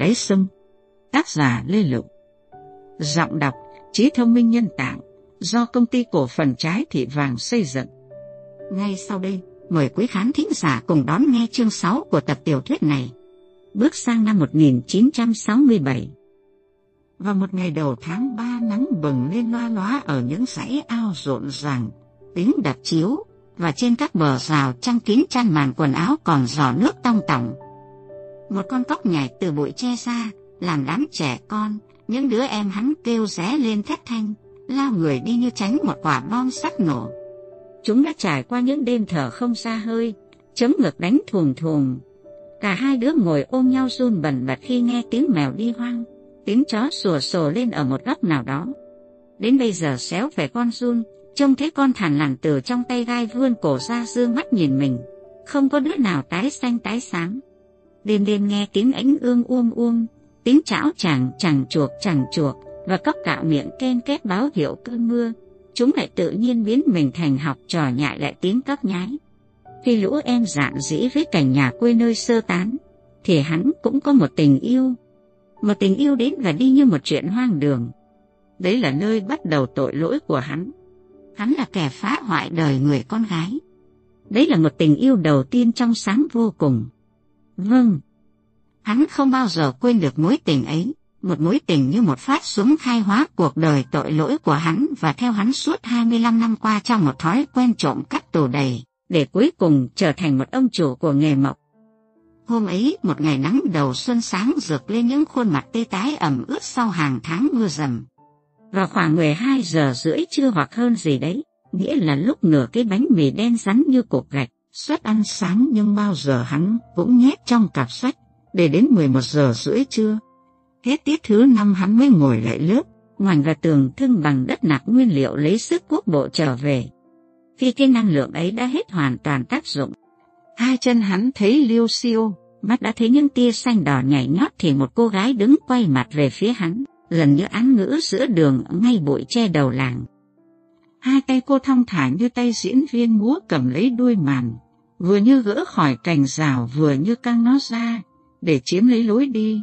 đáy sông. Tác giả Lê Lục. Giọng đọc Trí thông minh nhân tạo do công ty cổ phần trái thị vàng xây dựng. Ngay sau đây, mời quý khán thính giả cùng đón nghe chương 6 của tập tiểu thuyết này. Bước sang năm 1967. Vào một ngày đầu tháng 3 nắng bừng lên loa loá ở những dãy ao rộn ràng, tiếng đập chiếu và trên các bờ rào trăng kín chăn màn quần áo còn giò nước tong tỏng. Một con cóc nhảy từ bụi che ra, làm đám trẻ con, những đứa em hắn kêu ré lên thét thanh, lao người đi như tránh một quả bom sắt nổ. Chúng đã trải qua những đêm thở không xa hơi, chấm ngực đánh thùm thùm. Cả hai đứa ngồi ôm nhau run bần bật khi nghe tiếng mèo đi hoang, tiếng chó sủa sổ lên ở một góc nào đó. Đến bây giờ xéo về con run, trông thấy con thằn lằn từ trong tay gai vươn cổ ra dương mắt nhìn mình, không có đứa nào tái xanh tái sáng. Đêm đêm nghe tiếng ánh ương uông uông, tiếng chảo chẳng chẳng chuộc chẳng chuộc và cóc cạo miệng ken két báo hiệu cơn mưa, chúng lại tự nhiên biến mình thành học trò nhại lại tiếng cóc nhái. Khi lũ em dạn dĩ với cảnh nhà quê nơi sơ tán, thì hắn cũng có một tình yêu. Một tình yêu đến và đi như một chuyện hoang đường. Đấy là nơi bắt đầu tội lỗi của hắn. Hắn là kẻ phá hoại đời người con gái. Đấy là một tình yêu đầu tiên trong sáng vô cùng. Vâng, hắn không bao giờ quên được mối tình ấy, một mối tình như một phát súng khai hóa cuộc đời tội lỗi của hắn và theo hắn suốt 25 năm qua trong một thói quen trộm cắp tù đầy, để cuối cùng trở thành một ông chủ của nghề mộc. Hôm ấy, một ngày nắng đầu xuân sáng rực lên những khuôn mặt tê tái ẩm ướt sau hàng tháng mưa dầm. Vào khoảng 12 giờ rưỡi trưa hoặc hơn gì đấy, nghĩa là lúc nửa cái bánh mì đen rắn như cục gạch, suất ăn sáng nhưng bao giờ hắn cũng nhét trong cặp sách, để đến 11 giờ rưỡi trưa. Hết tiết thứ năm hắn mới ngồi lại lớp, ngoảnh vào tường thương bằng đất nạc nguyên liệu lấy sức quốc bộ trở về. Khi cái năng lượng ấy đã hết hoàn toàn tác dụng, hai chân hắn thấy liêu siêu, mắt đã thấy những tia xanh đỏ nhảy nhót thì một cô gái đứng quay mặt về phía hắn, gần như án ngữ giữa đường ngay bụi che đầu làng. Hai tay cô thong thả như tay diễn viên múa cầm lấy đuôi màn, vừa như gỡ khỏi cành rào vừa như căng nó ra, để chiếm lấy lối đi.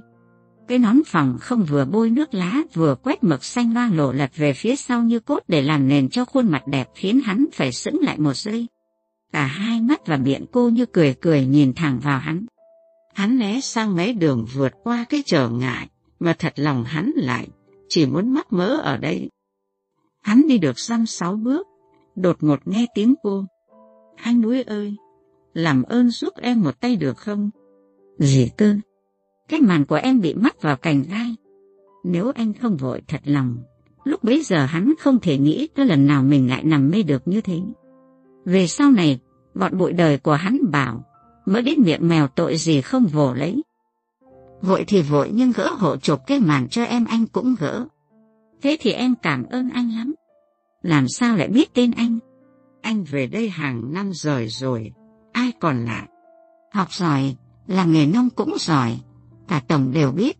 Cái nón phòng không vừa bôi nước lá vừa quét mực xanh loang lộ lật về phía sau như cốt để làm nền cho khuôn mặt đẹp khiến hắn phải sững lại một giây. Cả hai mắt và miệng cô như cười cười nhìn thẳng vào hắn. Hắn né sang mấy đường vượt qua cái trở ngại, mà thật lòng hắn lại, chỉ muốn mắc mỡ ở đây. Hắn đi được dăm sáu bước, đột ngột nghe tiếng cô. Anh núi ơi, làm ơn giúp em một tay được không? Dì Tư, Cái màn của em bị mắc vào cành gai. Nếu anh không vội thật lòng, lúc bấy giờ hắn không thể nghĩ tới lần nào mình lại nằm mê được như thế. Về sau này, bọn bụi đời của hắn bảo, mới đến miệng mèo tội gì không vồ lấy. Vội thì vội nhưng gỡ hộ chụp cái màn cho em anh cũng gỡ. Thế thì em cảm ơn anh lắm. Làm sao lại biết tên anh? Anh về đây hàng năm rời rồi, ai còn lạ. Học giỏi, làm nghề nông cũng giỏi, cả tổng đều biết.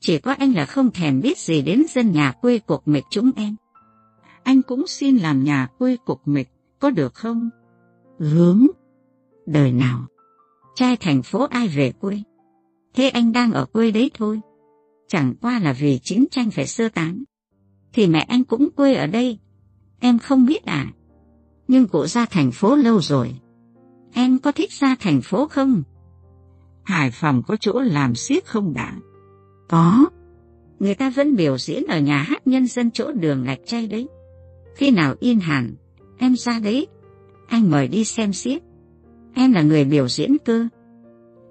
Chỉ có anh là không thèm biết gì đến dân nhà quê cục mịch chúng em. Anh cũng xin làm nhà quê cục mịch, có được không? Hướng. Đời nào? Trai thành phố ai về quê? Thế anh đang ở quê đấy thôi. Chẳng qua là vì chiến tranh phải sơ tán. Thì mẹ anh cũng quê ở đây. Em không biết à? Nhưng cụ ra thành phố lâu rồi. Em có thích ra thành phố không? Hải Phòng có chỗ làm siếc không đã? Có. Người ta vẫn biểu diễn ở nhà hát nhân dân chỗ đường lạch chay đấy. Khi nào yên hẳn, em ra đấy. Anh mời đi xem siếc. Em là người biểu diễn cơ.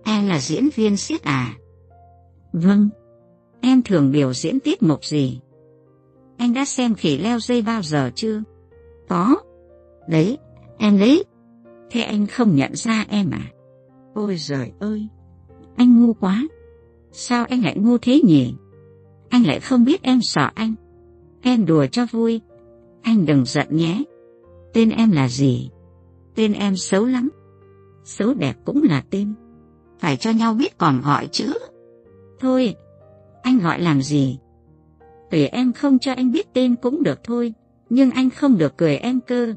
Em là diễn viên siếc à? Vâng. Em thường biểu diễn tiết mục gì? Anh đã xem khỉ leo dây bao giờ chưa? Có. Đấy, em lấy. Thế anh không nhận ra em à? Ôi giời ơi, anh ngu quá. Sao anh lại ngu thế nhỉ? Anh lại không biết em sợ anh. Em đùa cho vui. Anh đừng giận nhé. Tên em là gì? Tên em xấu lắm. Xấu đẹp cũng là tên. Phải cho nhau biết còn gọi chứ. Thôi, anh gọi làm gì? Tùy em không cho anh biết tên cũng được thôi. Nhưng anh không được cười em cơ.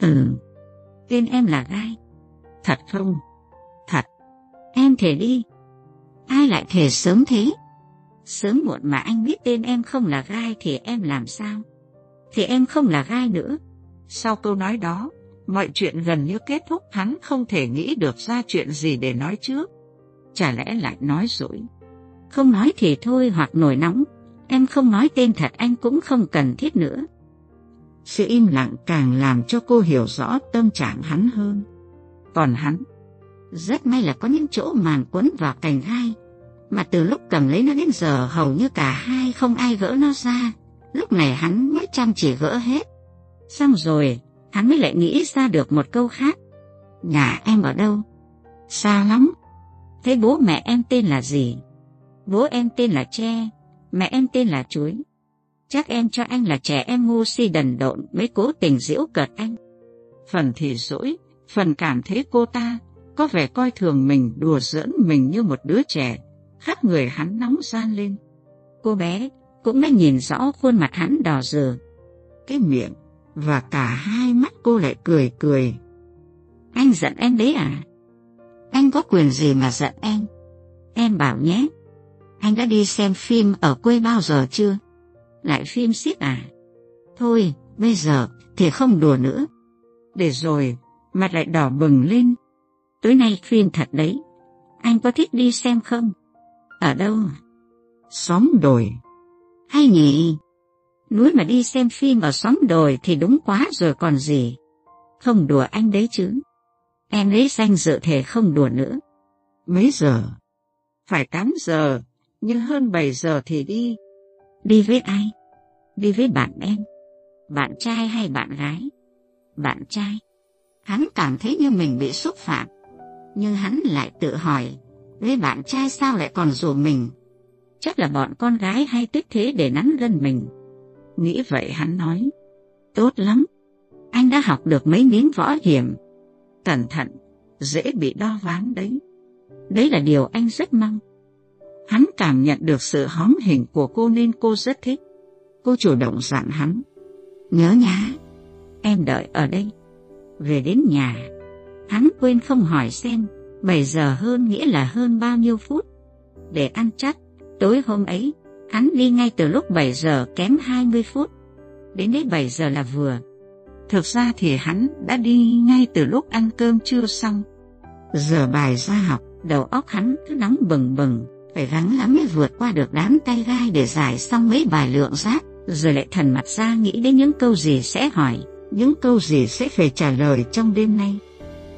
Ừ, tên em là Gai. Thật không? Thật. Em thể đi. Ai lại thề sớm thế? Sớm muộn mà anh biết tên em không là gai thì em làm sao? Thì em không là gai nữa. Sau câu nói đó, mọi chuyện gần như kết thúc hắn không thể nghĩ được ra chuyện gì để nói trước. Chả lẽ lại nói dối? Không nói thì thôi hoặc nổi nóng, em không nói tên thật anh cũng không cần thiết nữa. Sự im lặng càng làm cho cô hiểu rõ tâm trạng hắn hơn. Còn hắn, rất may là có những chỗ màn quấn vào cành gai, mà từ lúc cầm lấy nó đến giờ hầu như cả hai không ai gỡ nó ra. Lúc này hắn mới chăm chỉ gỡ hết. Xong rồi, hắn mới lại nghĩ ra được một câu khác. Nhà em ở đâu? Xa lắm. Thế bố mẹ em tên là gì? Bố em tên là Tre, mẹ em tên là Chuối. Chắc em cho anh là trẻ em ngu si đần độn mới cố tình giễu cợt anh. Phần thì dỗi, phần cảm thấy cô ta có vẻ coi thường mình đùa giỡn mình như một đứa trẻ, khắp người hắn nóng gian lên. Cô bé cũng đã nhìn rõ khuôn mặt hắn đỏ rờ. Cái miệng và cả hai mắt cô lại cười cười. Anh giận em đấy à? Anh có quyền gì mà giận em? Em bảo nhé, anh đã đi xem phim ở quê bao giờ chưa? Lại phim xiếc à? Thôi, bây giờ thì không đùa nữa. Để rồi, mặt lại đỏ bừng lên. Tối nay phim thật đấy. Anh có thích đi xem không? Ở đâu? À? Xóm đồi. Hay nhỉ? Núi mà đi xem phim ở xóm đồi thì đúng quá rồi còn gì. Không đùa anh đấy chứ. Em lấy danh dự thể không đùa nữa. Mấy giờ? Phải 8 giờ, nhưng hơn 7 giờ thì đi. Đi với ai? Đi với bạn em. Bạn trai hay bạn gái? Bạn trai. Hắn cảm thấy như mình bị xúc phạm. Nhưng hắn lại tự hỏi, với bạn trai sao lại còn rủ mình? Chắc là bọn con gái hay tích thế để nắn gân mình. Nghĩ vậy hắn nói, tốt lắm, anh đã học được mấy miếng võ hiểm. Cẩn thận, dễ bị đo ván đấy. Đấy là điều anh rất mong. Hắn cảm nhận được sự hóm hình của cô nên cô rất thích. Cô chủ động dặn hắn. Nhớ nhá, em đợi ở đây. Về đến nhà, hắn quên không hỏi xem 7 giờ hơn nghĩa là hơn bao nhiêu phút. Để ăn chắc, tối hôm ấy, hắn đi ngay từ lúc 7 giờ kém 20 phút. Đến đến 7 giờ là vừa. Thực ra thì hắn đã đi ngay từ lúc ăn cơm chưa xong. Giờ bài ra học, đầu óc hắn cứ nóng bừng bừng phải gắng lắm mới vượt qua được đám tay gai để giải xong mấy bài lượng giác, rồi lại thần mặt ra nghĩ đến những câu gì sẽ hỏi, những câu gì sẽ phải trả lời trong đêm nay.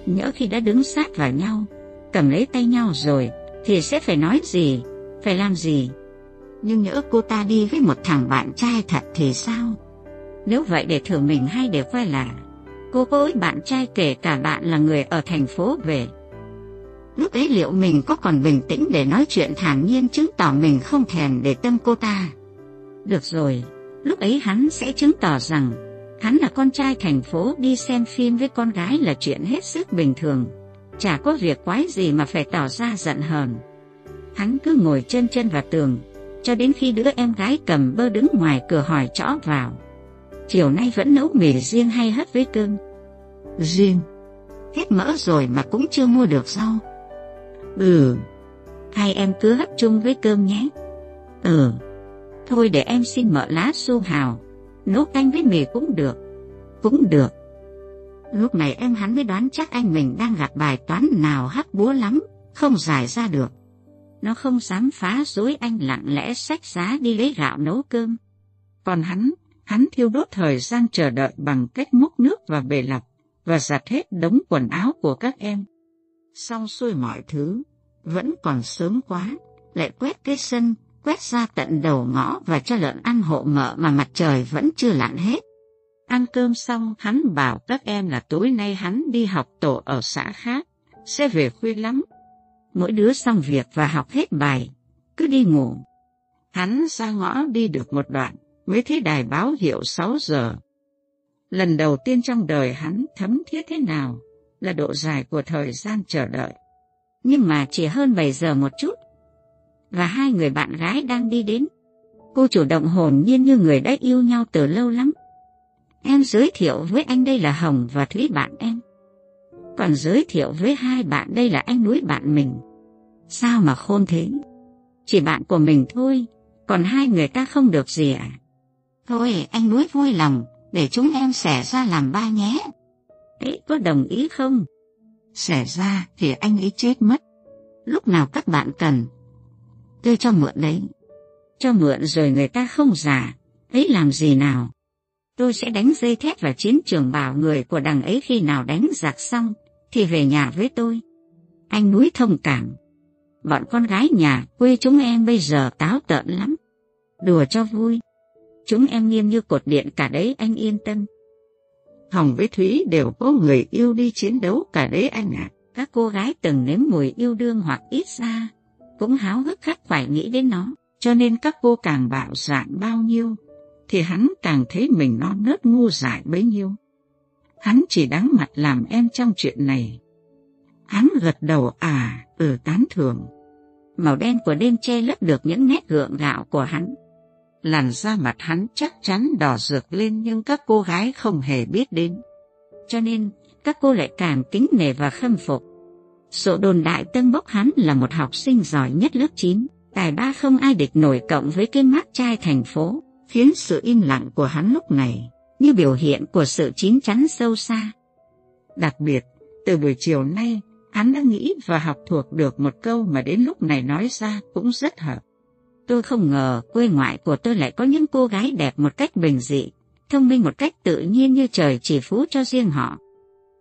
Nhỡ khi đã đứng sát vào nhau, cầm lấy tay nhau rồi, thì sẽ phải nói gì, phải làm gì. Nhưng nhỡ cô ta đi với một thằng bạn trai thật thì sao? Nếu vậy để thử mình hay để quay lại, cô có bạn trai kể cả bạn là người ở thành phố về, Lúc ấy liệu mình có còn bình tĩnh để nói chuyện thản nhiên chứng tỏ mình không thèm để tâm cô ta? Được rồi, lúc ấy hắn sẽ chứng tỏ rằng hắn là con trai thành phố đi xem phim với con gái là chuyện hết sức bình thường. Chả có việc quái gì mà phải tỏ ra giận hờn. Hắn cứ ngồi chân chân vào tường, cho đến khi đứa em gái cầm bơ đứng ngoài cửa hỏi chõ vào. Chiều nay vẫn nấu mì riêng hay hất với cơm? Riêng. Hết mỡ rồi mà cũng chưa mua được rau. Ừ, hai em cứ hấp chung với cơm nhé. Ừ, thôi để em xin mở lá su hào, nấu canh với mì cũng được. Cũng được. Lúc này em hắn mới đoán chắc anh mình đang gặp bài toán nào hắc búa lắm, không giải ra được. Nó không dám phá rối anh lặng lẽ sách giá đi lấy gạo nấu cơm. Còn hắn, hắn thiêu đốt thời gian chờ đợi bằng cách múc nước vào bể lọc và giặt hết đống quần áo của các em. Xong xuôi mọi thứ, vẫn còn sớm quá, lại quét cái sân, quét ra tận đầu ngõ và cho lợn ăn hộ mợ mà mặt trời vẫn chưa lặn hết. Ăn cơm xong, hắn bảo các em là tối nay hắn đi học tổ ở xã khác, sẽ về khuya lắm. Mỗi đứa xong việc và học hết bài, cứ đi ngủ. Hắn ra ngõ đi được một đoạn, mới thấy đài báo hiệu 6 giờ. Lần đầu tiên trong đời hắn thấm thiết thế nào là độ dài của thời gian chờ đợi nhưng mà chỉ hơn 7 giờ một chút. Và hai người bạn gái đang đi đến. Cô chủ động hồn nhiên như người đã yêu nhau từ lâu lắm. Em giới thiệu với anh đây là Hồng và Thúy bạn em. Còn giới thiệu với hai bạn đây là anh núi bạn mình. Sao mà khôn thế? Chỉ bạn của mình thôi, còn hai người ta không được gì à? Thôi, anh nuối vui lòng, để chúng em xẻ ra làm ba nhé. Ấy có đồng ý không? Xẻ ra thì anh ấy chết mất. Lúc nào các bạn cần, tôi cho mượn đấy. Cho mượn rồi người ta không giả, ấy làm gì nào? Tôi sẽ đánh dây thép vào chiến trường bảo người của đằng ấy khi nào đánh giặc xong, thì về nhà với tôi. Anh núi thông cảm. Bọn con gái nhà quê chúng em bây giờ táo tợn lắm. Đùa cho vui. Chúng em nghiêm như cột điện cả đấy anh yên tâm. Hồng với Thúy đều có người yêu đi chiến đấu cả đấy anh ạ. Các cô gái từng nếm mùi yêu đương hoặc ít ra, cũng háo hức khắc phải nghĩ đến nó. Cho nên các cô càng bạo dạn bao nhiêu, thì hắn càng thấy mình non nớt ngu dại bấy nhiêu. Hắn chỉ đáng mặt làm em trong chuyện này. Hắn gật đầu à, ừ tán thưởng. Màu đen của đêm che lấp được những nét gượng gạo của hắn. Làn da mặt hắn chắc chắn đỏ rực lên nhưng các cô gái không hề biết đến. Cho nên, các cô lại càng kính nể và khâm phục. Sổ đồn đại tân bốc hắn là một học sinh giỏi nhất lớp 9, tài ba không ai địch nổi cộng với cái mắt trai thành phố, khiến sự im lặng của hắn lúc này như biểu hiện của sự chín chắn sâu xa. Đặc biệt, từ buổi chiều nay, hắn đã nghĩ và học thuộc được một câu mà đến lúc này nói ra cũng rất hợp. Tôi không ngờ quê ngoại của tôi lại có những cô gái đẹp một cách bình dị, thông minh một cách tự nhiên như trời chỉ phú cho riêng họ.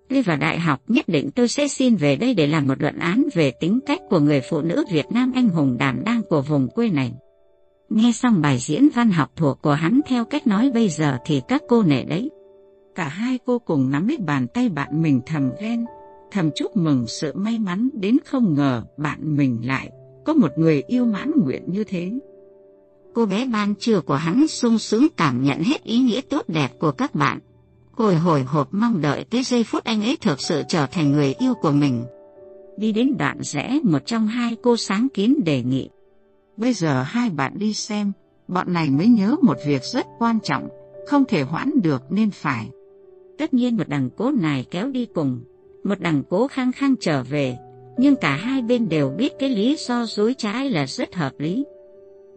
Đi vào đại học nhất định tôi sẽ xin về đây để làm một luận án về tính cách của người phụ nữ Việt Nam anh hùng đảm đang của vùng quê này. Nghe xong bài diễn văn học thuộc của hắn theo cách nói bây giờ thì các cô nể đấy. Cả hai cô cùng nắm lấy bàn tay bạn mình thầm ghen, thầm chúc mừng sự may mắn đến không ngờ bạn mình lại có một người yêu mãn nguyện như thế. Cô bé ban trưa của hắn sung sướng cảm nhận hết ý nghĩa tốt đẹp của các bạn. Cô hồi hộp mong đợi tới giây phút anh ấy thực sự trở thành người yêu của mình. Đi đến đoạn rẽ một trong hai cô sáng kiến đề nghị. Bây giờ hai bạn đi xem, bọn này mới nhớ một việc rất quan trọng, không thể hoãn được nên phải. Tất nhiên một đằng cố này kéo đi cùng, một đằng cố khăng khăng trở về, nhưng cả hai bên đều biết cái lý do dối trá là rất hợp lý.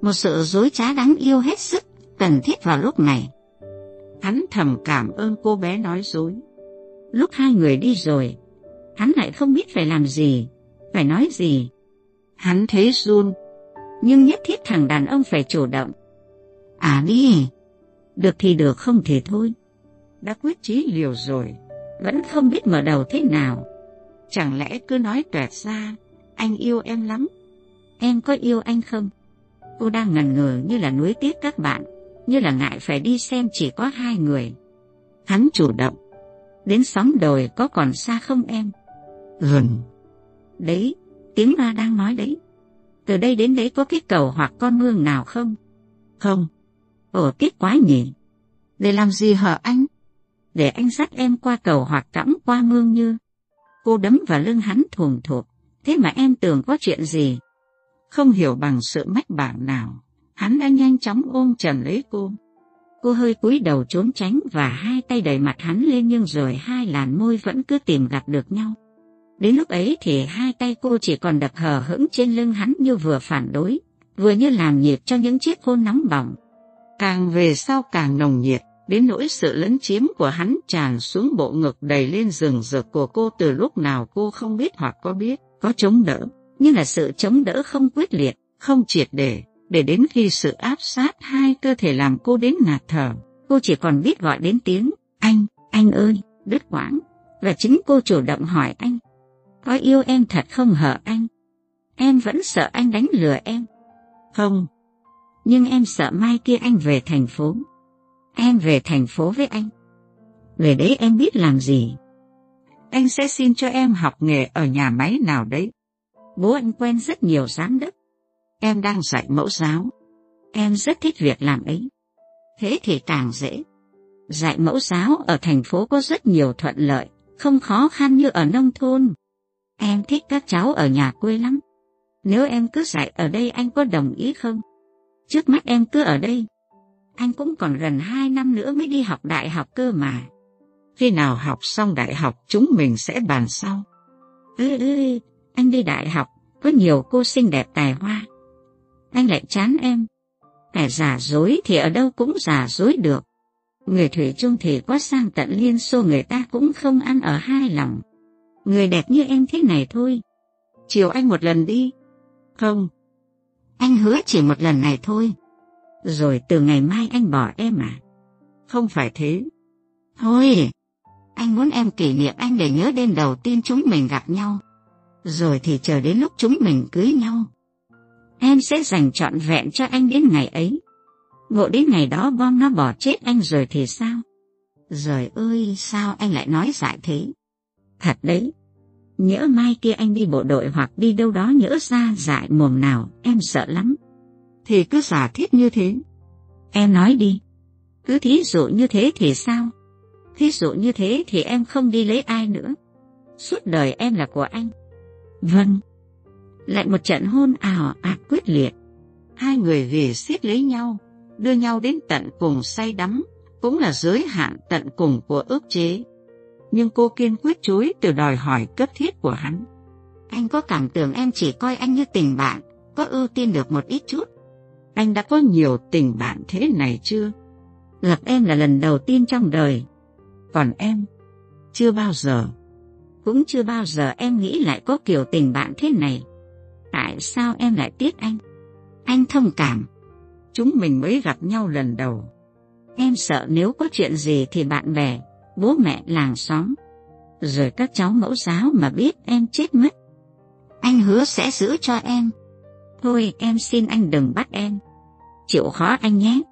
Một sự dối trá đáng yêu hết sức, cần thiết vào lúc này. Hắn thầm cảm ơn cô bé nói dối. Lúc hai người đi rồi, hắn lại không biết phải làm gì, phải nói gì. Hắn thấy run, nhưng nhất thiết thằng đàn ông phải chủ động. À đi, được thì được không thì thôi. Đã quyết chí liều rồi, vẫn không biết mở đầu thế nào. Chẳng lẽ cứ nói tuẹt ra, anh yêu em lắm. Em có yêu anh không? Cô đang ngần ngừ như là nuối tiếc các bạn, như là ngại phải đi xem chỉ có hai người. Hắn chủ động. Đến sóng đồi có còn xa không em? Gần. Đấy, tiếng ma đang nói đấy. Từ đây đến đấy có cái cầu hoặc con mương nào không? Không. Ồ tiếc quá nhỉ. Để làm gì hả anh? Để anh dắt em qua cầu hoặc cõng qua mương như. Cô đấm vào lưng hắn thuồng thuộc, Thế mà em tưởng có chuyện gì? Không hiểu bằng sự mách bảo nào. Hắn đã nhanh chóng ôm trần lấy cô. Cô hơi cúi đầu trốn tránh và hai tay đẩy mặt hắn lên nhưng rồi hai làn môi vẫn cứ tìm gặp được nhau. Đến lúc ấy thì hai tay cô chỉ còn đập hờ hững trên lưng hắn như vừa phản đối, vừa như làm nhiệt cho những chiếc hôn nóng bỏng. Càng về sau càng nồng nhiệt, đến nỗi sự lấn chiếm của hắn tràn xuống bộ ngực đầy lên rừng rực của cô từ lúc nào cô không biết hoặc có biết, có chống đỡ, nhưng là sự chống đỡ không quyết liệt, không triệt để, để đến khi sự áp sát hai cơ thể làm cô đến ngạt thở. Cô chỉ còn biết gọi đến tiếng, anh, anh ơi, đứt quãng, và chính cô chủ động hỏi anh, có yêu em thật không hở anh? Em vẫn sợ anh đánh lừa em. Không. Nhưng em sợ mai kia anh về thành phố. Em về thành phố với anh. Về đấy em biết làm gì? Anh sẽ xin cho em học nghề ở nhà máy nào đấy. Bố anh quen rất nhiều giám đốc. Em đang dạy mẫu giáo. Em rất thích việc làm ấy. Thế thì càng dễ. Dạy mẫu giáo ở thành phố có rất nhiều thuận lợi, không khó khăn như ở nông thôn. Em thích các cháu ở nhà quê lắm. Nếu em cứ dạy ở đây anh có đồng ý không? Trước mắt em cứ ở đây. Anh cũng còn gần hai năm nữa mới đi học đại học cơ mà. Khi nào học xong đại học chúng mình sẽ bàn sau. Ư Ư, anh đi đại học, Có nhiều cô xinh đẹp tài hoa. Anh lại chán em. Kẻ giả dối thì ở đâu cũng giả dối được. Người Thủy chung thì có sang tận Liên Xô người ta cũng không ăn ở hai lòng. Người đẹp như em thế này thôi. Chiều anh một lần đi. Không. Anh hứa chỉ một lần này thôi. Rồi từ ngày mai anh bỏ em à? Không phải thế. Thôi, anh muốn em kỷ niệm anh để nhớ đêm đầu tiên chúng mình gặp nhau. Rồi thì chờ đến lúc chúng mình cưới nhau. Em sẽ dành trọn vẹn cho anh đến ngày ấy. Ngộ đến ngày đó bom nó bỏ chết anh rồi thì sao? Rồi ơi, sao anh lại nói dại thế? Thật đấy, nhỡ mai kia anh đi bộ đội hoặc đi đâu đó nhỡ ra dại mồm nào, em sợ lắm. Thì cứ giả thiết như thế. Em nói đi. Cứ thí dụ như thế thì sao? Thí dụ như thế thì em không đi lấy ai nữa. Suốt đời em là của anh. Vâng. Lại một trận hôn ảo ạt quyết liệt. Hai người về xiết lấy nhau, đưa nhau đến tận cùng say đắm, cũng là giới hạn tận cùng của ước chế. Nhưng cô kiên quyết chối từ đòi hỏi cấp thiết của hắn. Anh có cảm tưởng em chỉ coi anh như tình bạn, có ưu tiên được một ít chút. Anh đã có nhiều tình bạn thế này chưa? Gặp em là lần đầu tiên trong đời. Còn em, chưa bao giờ. Cũng chưa bao giờ em nghĩ lại có kiểu tình bạn thế này. Tại sao em lại tiếc anh? Anh thông cảm. Chúng mình mới gặp nhau lần đầu. Em sợ nếu có chuyện gì thì bạn bè, bố mẹ làng xóm, rồi các cháu mẫu giáo mà biết em chết mất. Anh hứa sẽ giữ cho em. Thôi em xin anh đừng bắt em. Chịu khó anh nhé.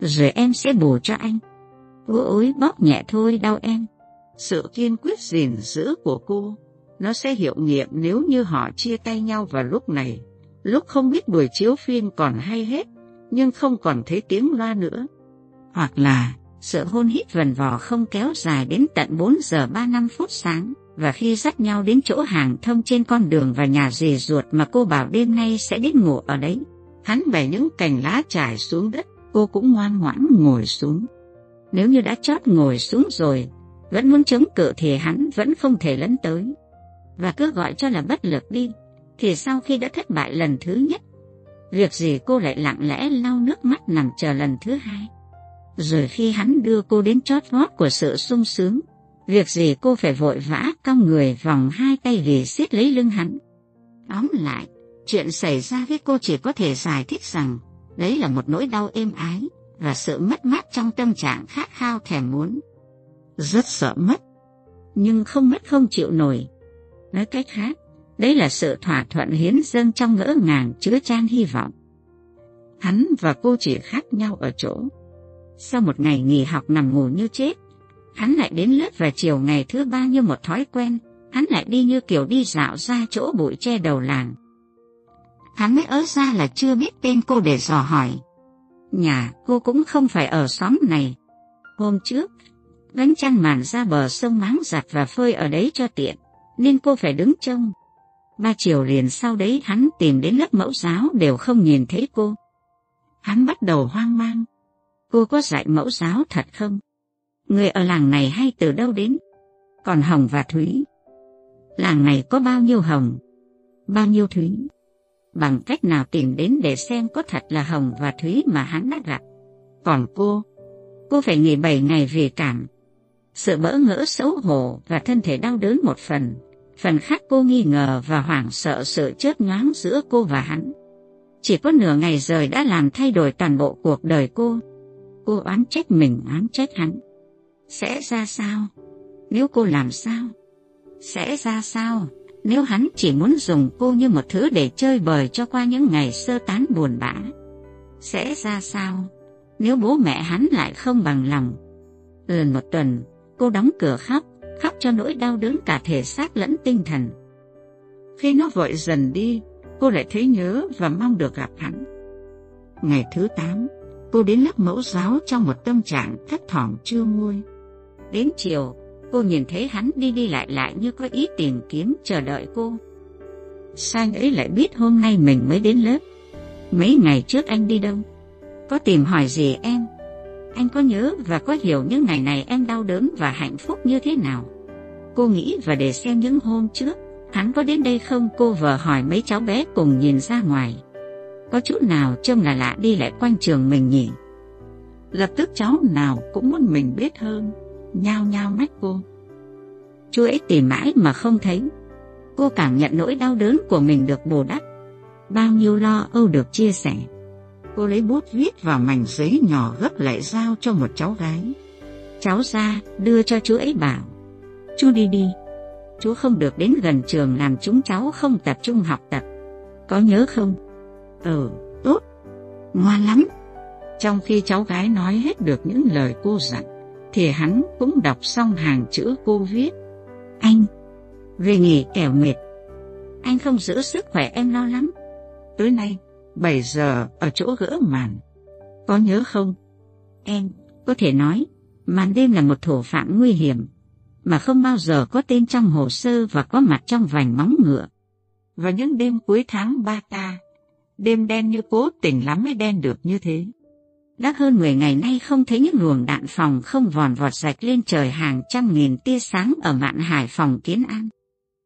Rồi em sẽ bù cho anh. cô ối bóp nhẹ thôi đau em. Sự kiên quyết gìn giữ của cô, nó sẽ hiệu nghiệm nếu như họ chia tay nhau vào lúc này. Lúc không biết buổi chiếu phim còn hay hết, nhưng không còn thấy tiếng loa nữa. Hoặc là sự hôn hít vần vò không kéo dài đến tận 4 giờ 3 năm phút sáng, và khi dắt nhau đến chỗ hàng thông trên con đường và nhà dì ruột mà cô bảo đêm nay sẽ đến ngủ ở đấy. Hắn bẻ những cành lá trải xuống đất, cô cũng ngoan ngoãn ngồi xuống. Nếu như đã chót ngồi xuống rồi, vẫn muốn chống cự thì hắn vẫn không thể lấn tới. Và cứ gọi cho là bất lực đi, thì sau khi đã thất bại lần thứ nhất, việc gì cô lại lặng lẽ lau nước mắt nằm chờ lần thứ hai. Rồi khi hắn đưa cô đến chót vót của sự sung sướng, việc gì cô phải vội vã cong người vòng hai tay vì siết lấy lưng hắn. Tóm lại, chuyện xảy ra với cô chỉ có thể giải thích rằng đấy là một nỗi đau êm ái và sự mất mát trong tâm trạng khát khao thèm muốn. Rất sợ mất, nhưng không mất không chịu nổi. Nói cách khác, đấy là sự thỏa thuận hiến dâng trong ngỡ ngàng chứa chan hy vọng. Hắn và cô chỉ khác nhau ở chỗ. Sau một ngày nghỉ học nằm ngủ như chết, hắn lại đến lớp vào chiều ngày thứ ba như một thói quen, hắn lại đi như kiểu đi dạo ra chỗ bụi che đầu làng. Hắn mới ớ ra là chưa biết tên cô để dò hỏi. Nhà cô cũng không phải ở xóm này. Hôm trước, gánh chăn màn ra bờ sông máng giặt và phơi ở đấy cho tiện, nên cô phải đứng trông. Ba chiều liền sau đấy hắn tìm đến lớp mẫu giáo đều không nhìn thấy cô. Hắn bắt đầu hoang mang. Cô có dạy mẫu giáo thật không? Người ở làng này hay từ đâu đến? Còn Hồng và Thúy? Làng này có bao nhiêu Hồng? Bao nhiêu Thúy? Bằng cách nào tìm đến để xem có thật là Hồng và Thúy mà hắn đã gặp? Còn cô? Cô phải nghỉ bảy ngày vì cảm. Sự bỡ ngỡ, xấu hổ và thân thể đau đớn một phần. Phần khác cô nghi ngờ và hoảng sợ sự chớp nhoáng giữa cô và hắn. Chỉ có nửa ngày rời đã làm thay đổi toàn bộ cuộc đời cô cô oán trách mình, oán trách hắn. Sẽ ra sao? Nếu cô làm sao? Sẽ ra sao? Nếu hắn chỉ muốn dùng cô như một thứ để chơi bời cho qua những ngày sơ tán buồn bã. Sẽ ra sao? Nếu bố mẹ hắn lại không bằng lòng. gần một tuần, cô đóng cửa khóc, khóc cho nỗi đau đớn cả thể xác lẫn tinh thần. Khi nó vội dần đi, cô lại thấy nhớ và mong được gặp hắn. Ngày thứ tám, Cô đến lớp mẫu giáo trong một tâm trạng thất thỏm chưa nguôi. Đến chiều, cô nhìn thấy hắn đi đi lại lại như có ý tìm kiếm chờ đợi cô. Sao anh ấy lại biết hôm nay mình mới đến lớp? Mấy ngày trước anh đi đâu? Có tìm hỏi gì em? Anh có nhớ và có hiểu những ngày này em đau đớn và hạnh phúc như thế nào? Cô nghĩ và để xem những hôm trước hắn có đến đây không? Cô vừa hỏi mấy cháu bé cùng nhìn ra ngoài. Có chút nào trông là lạ đi lại quanh trường mình nhỉ? Lập tức cháu nào cũng muốn mình biết hơn, nhao nhao mắt cô. Chú ấy tìm mãi mà không thấy. Cô cảm nhận nỗi đau đớn của mình được bù đắp. Bao nhiêu lo âu được chia sẻ. Cô lấy bút viết vào mảnh giấy nhỏ gấp lại giao cho một cháu gái. Cháu ra đưa cho chú ấy bảo. Chú đi đi. Chú không được đến gần trường làm chúng cháu không tập trung học tập. Có nhớ không? Ừ, tốt. Ngoan lắm. Trong khi cháu gái nói hết được những lời cô dặn, thì hắn cũng đọc xong hàng chữ cô viết. Anh, về nghỉ kẻo mệt. Anh không giữ sức khỏe em lo lắm. Tối nay, 7 giờ ở chỗ gỡ màn. Có nhớ không? Em có thể nói, màn đêm là một thủ phạm nguy hiểm, mà không bao giờ có tên trong hồ sơ và có mặt trong vành móng ngựa. Và những đêm cuối tháng ba ta, đêm đen như cố tình lắm mới đen được như thế. Đã hơn 10 ngày nay không thấy những luồng đạn phòng không vòn vọt rạch lên trời hàng trăm nghìn tia sáng ở mạn Hải Phòng Kiến An.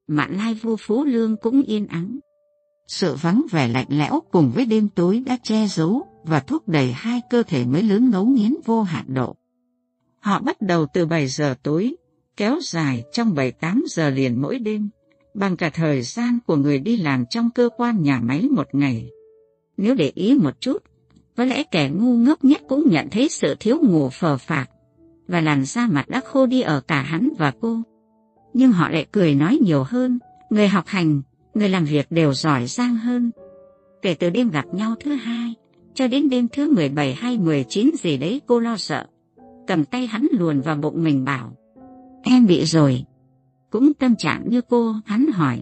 Mạn Lai Vua Phú Lương cũng yên ắng. Sự vắng vẻ lạnh lẽo cùng với đêm tối đã che giấu và thúc đẩy hai cơ thể mới lớn ngấu nghiến vô hạn độ. Họ bắt đầu từ 7 giờ tối, kéo dài trong 7-8 giờ liền mỗi đêm, bằng cả thời gian của người đi làm trong cơ quan nhà máy một ngày. Nếu để ý một chút, có lẽ kẻ ngu ngốc nhất cũng nhận thấy sự thiếu ngủ phờ phạc, và làn da mặt đã khô đi ở cả hắn và cô. Nhưng họ lại cười nói nhiều hơn, người học hành, người làm việc đều giỏi giang hơn. Kể từ đêm gặp nhau thứ hai, cho đến đêm thứ 17 hay 19 gì đấy cô lo sợ. Cầm tay hắn luồn vào bụng mình bảo, em bị rồi. Cũng tâm trạng như cô, hắn hỏi,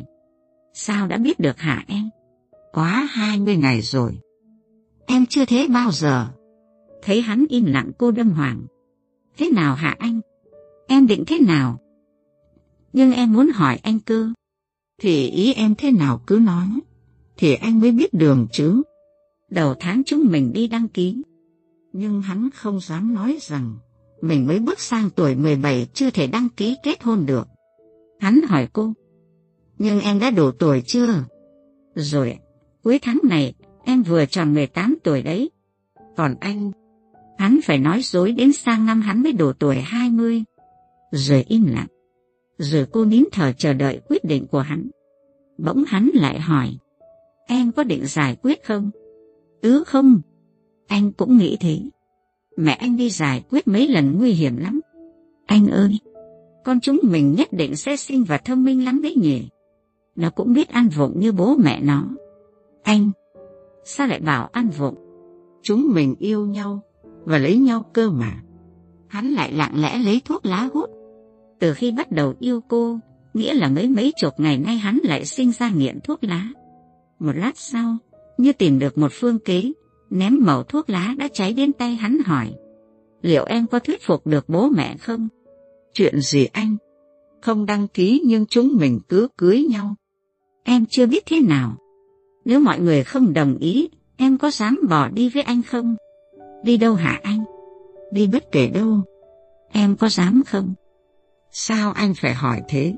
sao đã biết được hả em? Quá 20 ngày rồi. Em chưa thế bao giờ. Thấy hắn im lặng cô đâm hoàng. Thế nào hả anh? Em định thế nào? Nhưng em muốn hỏi anh cơ. Thì ý em thế nào cứ nói. Thì anh mới biết đường chứ. Đầu tháng chúng mình đi đăng ký. Nhưng hắn không dám nói rằng mình mới bước sang tuổi 17 chưa thể đăng ký kết hôn được. Hắn hỏi cô. Nhưng em đã đủ tuổi chưa? Rồi, cuối tháng này em vừa tròn 18 tuổi đấy. Còn anh, hắn phải nói dối đến sang năm hắn mới đủ tuổi 20. Rồi im lặng. Rồi cô nín thở chờ đợi quyết định của hắn. Bỗng hắn lại hỏi, em có định giải quyết không? Ừ không, anh cũng nghĩ thế. Mẹ anh đi giải quyết mấy lần nguy hiểm lắm. Anh ơi, con chúng mình nhất định sẽ sinh và thông minh lắm đấy nhỉ. Nó cũng biết ăn vụng như bố mẹ nó. Anh, sao lại bảo ăn vụng? Chúng mình yêu nhau và lấy nhau cơ mà. Hắn lại lặng lẽ lấy thuốc lá hút. Từ khi bắt đầu yêu cô, nghĩa là mấy mấy chục ngày nay hắn lại sinh ra nghiện thuốc lá. Một lát sau, như tìm được một phương kế, ném mẩu thuốc lá đã cháy đến tay hắn hỏi. Liệu em có thuyết phục được bố mẹ không? Chuyện gì anh? Không đăng ký nhưng chúng mình cứ cưới nhau. Em chưa biết thế nào. Nếu mọi người không đồng ý, em có dám bỏ đi với anh không? Đi đâu hả anh? Đi bất kể đâu. Em có dám không? Sao anh phải hỏi thế?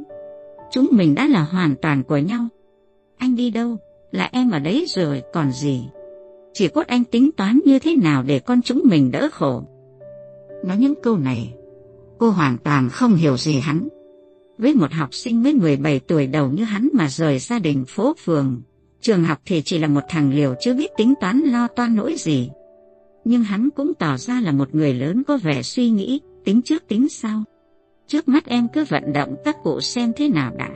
Chúng mình đã là hoàn toàn của nhau. Anh đi đâu, là em ở đấy rồi còn gì. Chỉ cốt anh tính toán như thế nào để con chúng mình đỡ khổ. Nói những câu này, cô hoàn toàn không hiểu gì hắn. Với một học sinh mới 17 tuổi đầu như hắn mà rời gia đình phố phường, trường học thì chỉ là một thằng liều chưa biết tính toán lo toan nỗi gì. Nhưng hắn cũng tỏ ra là một người lớn có vẻ suy nghĩ, tính trước tính sau. Trước mắt em cứ vận động các cụ xem thế nào đã.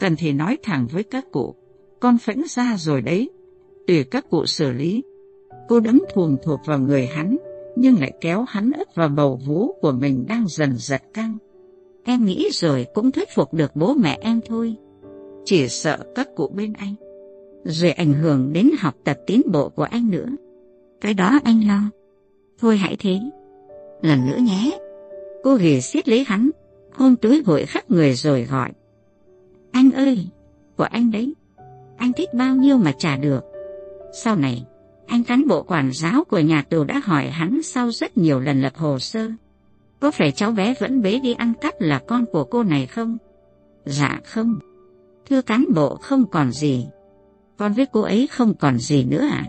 Cần thì nói thẳng với các cụ, con phẫn ra rồi đấy, tùy các cụ xử lý. Cô đấm thuồng thuộc vào người hắn, nhưng lại kéo hắn ức vào bầu vú của mình đang dần giật căng. Em nghĩ rồi cũng thuyết phục được bố mẹ em thôi. Chỉ sợ các cụ bên anh, rồi ảnh hưởng đến học tập tiến bộ của anh nữa. Cái đó anh lo. Thôi hãy thế. Lần nữa nhé. Cô ghì xiết lấy hắn, hôn túi hội khắp người rồi gọi. Anh ơi, của anh đấy. Anh thích bao nhiêu mà trả được. Sau này, anh cán bộ quản giáo của nhà tù đã hỏi hắn sau rất nhiều lần lập hồ sơ. Có phải cháu bé vẫn bế đi ăn cắp là con của cô này không? Dạ không. Thưa cán bộ không còn gì. Con với cô ấy không còn gì nữa à?